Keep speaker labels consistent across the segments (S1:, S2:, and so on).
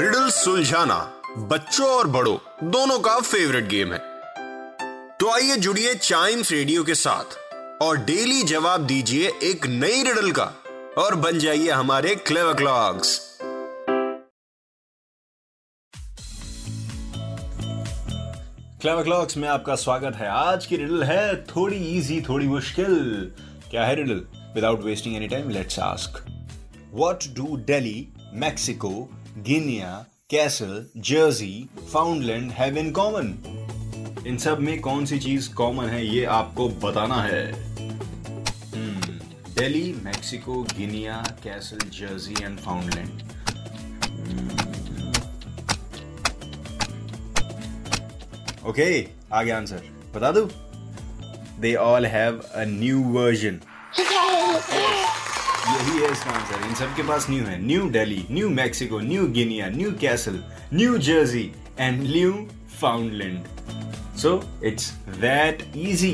S1: Riddle सुलझाना बच्चों और बड़ों, दोनों का फेवरेट गेम है। तो आइए जुड़िए चाइम्स रेडियो के साथ और डेली जवाब दीजिए एक नई रिडल का और बन जाइए हमारे क्लेव क्लॉक्स क्लेव क्लॉक्स में आपका स्वागत है। आज की रिडल है थोड़ी इजी थोड़ी मुश्किल। क्या है riddle without wasting any time let's ask what do Delhi Mexico Guinea, Castle, Jersey, Foundland have in common इन सब में कौन सी चीज़ कॉमन है, ये आपको बताना है। Delhi, Mexico, Guinea, Castle, Jersey and Foundland. Okay आगे आंसर बता दू। They all have a new version यही है इसका आंसर इन सब के पास न्यू है. New Delhi new Mexico new Guinea new Castle new Jersey and new Foundland so it's that easy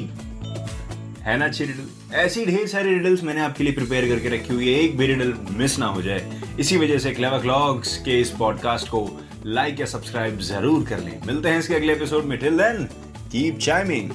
S1: है ना अच्छी रिडल ऐसी ढेर सारी रिडल्स मैंने आपके लिए प्रिपेयर करके रखी हुई है। एक भी रिडल मिस ना हो जाए। इसी वजह से क्लेवर क्लॉग्स के इस पॉडकास्ट को लाइक या सब्सक्राइब ज़रूर कर लें। मिलते हैं इसके अगले एपिसोड में। Till then keep chiming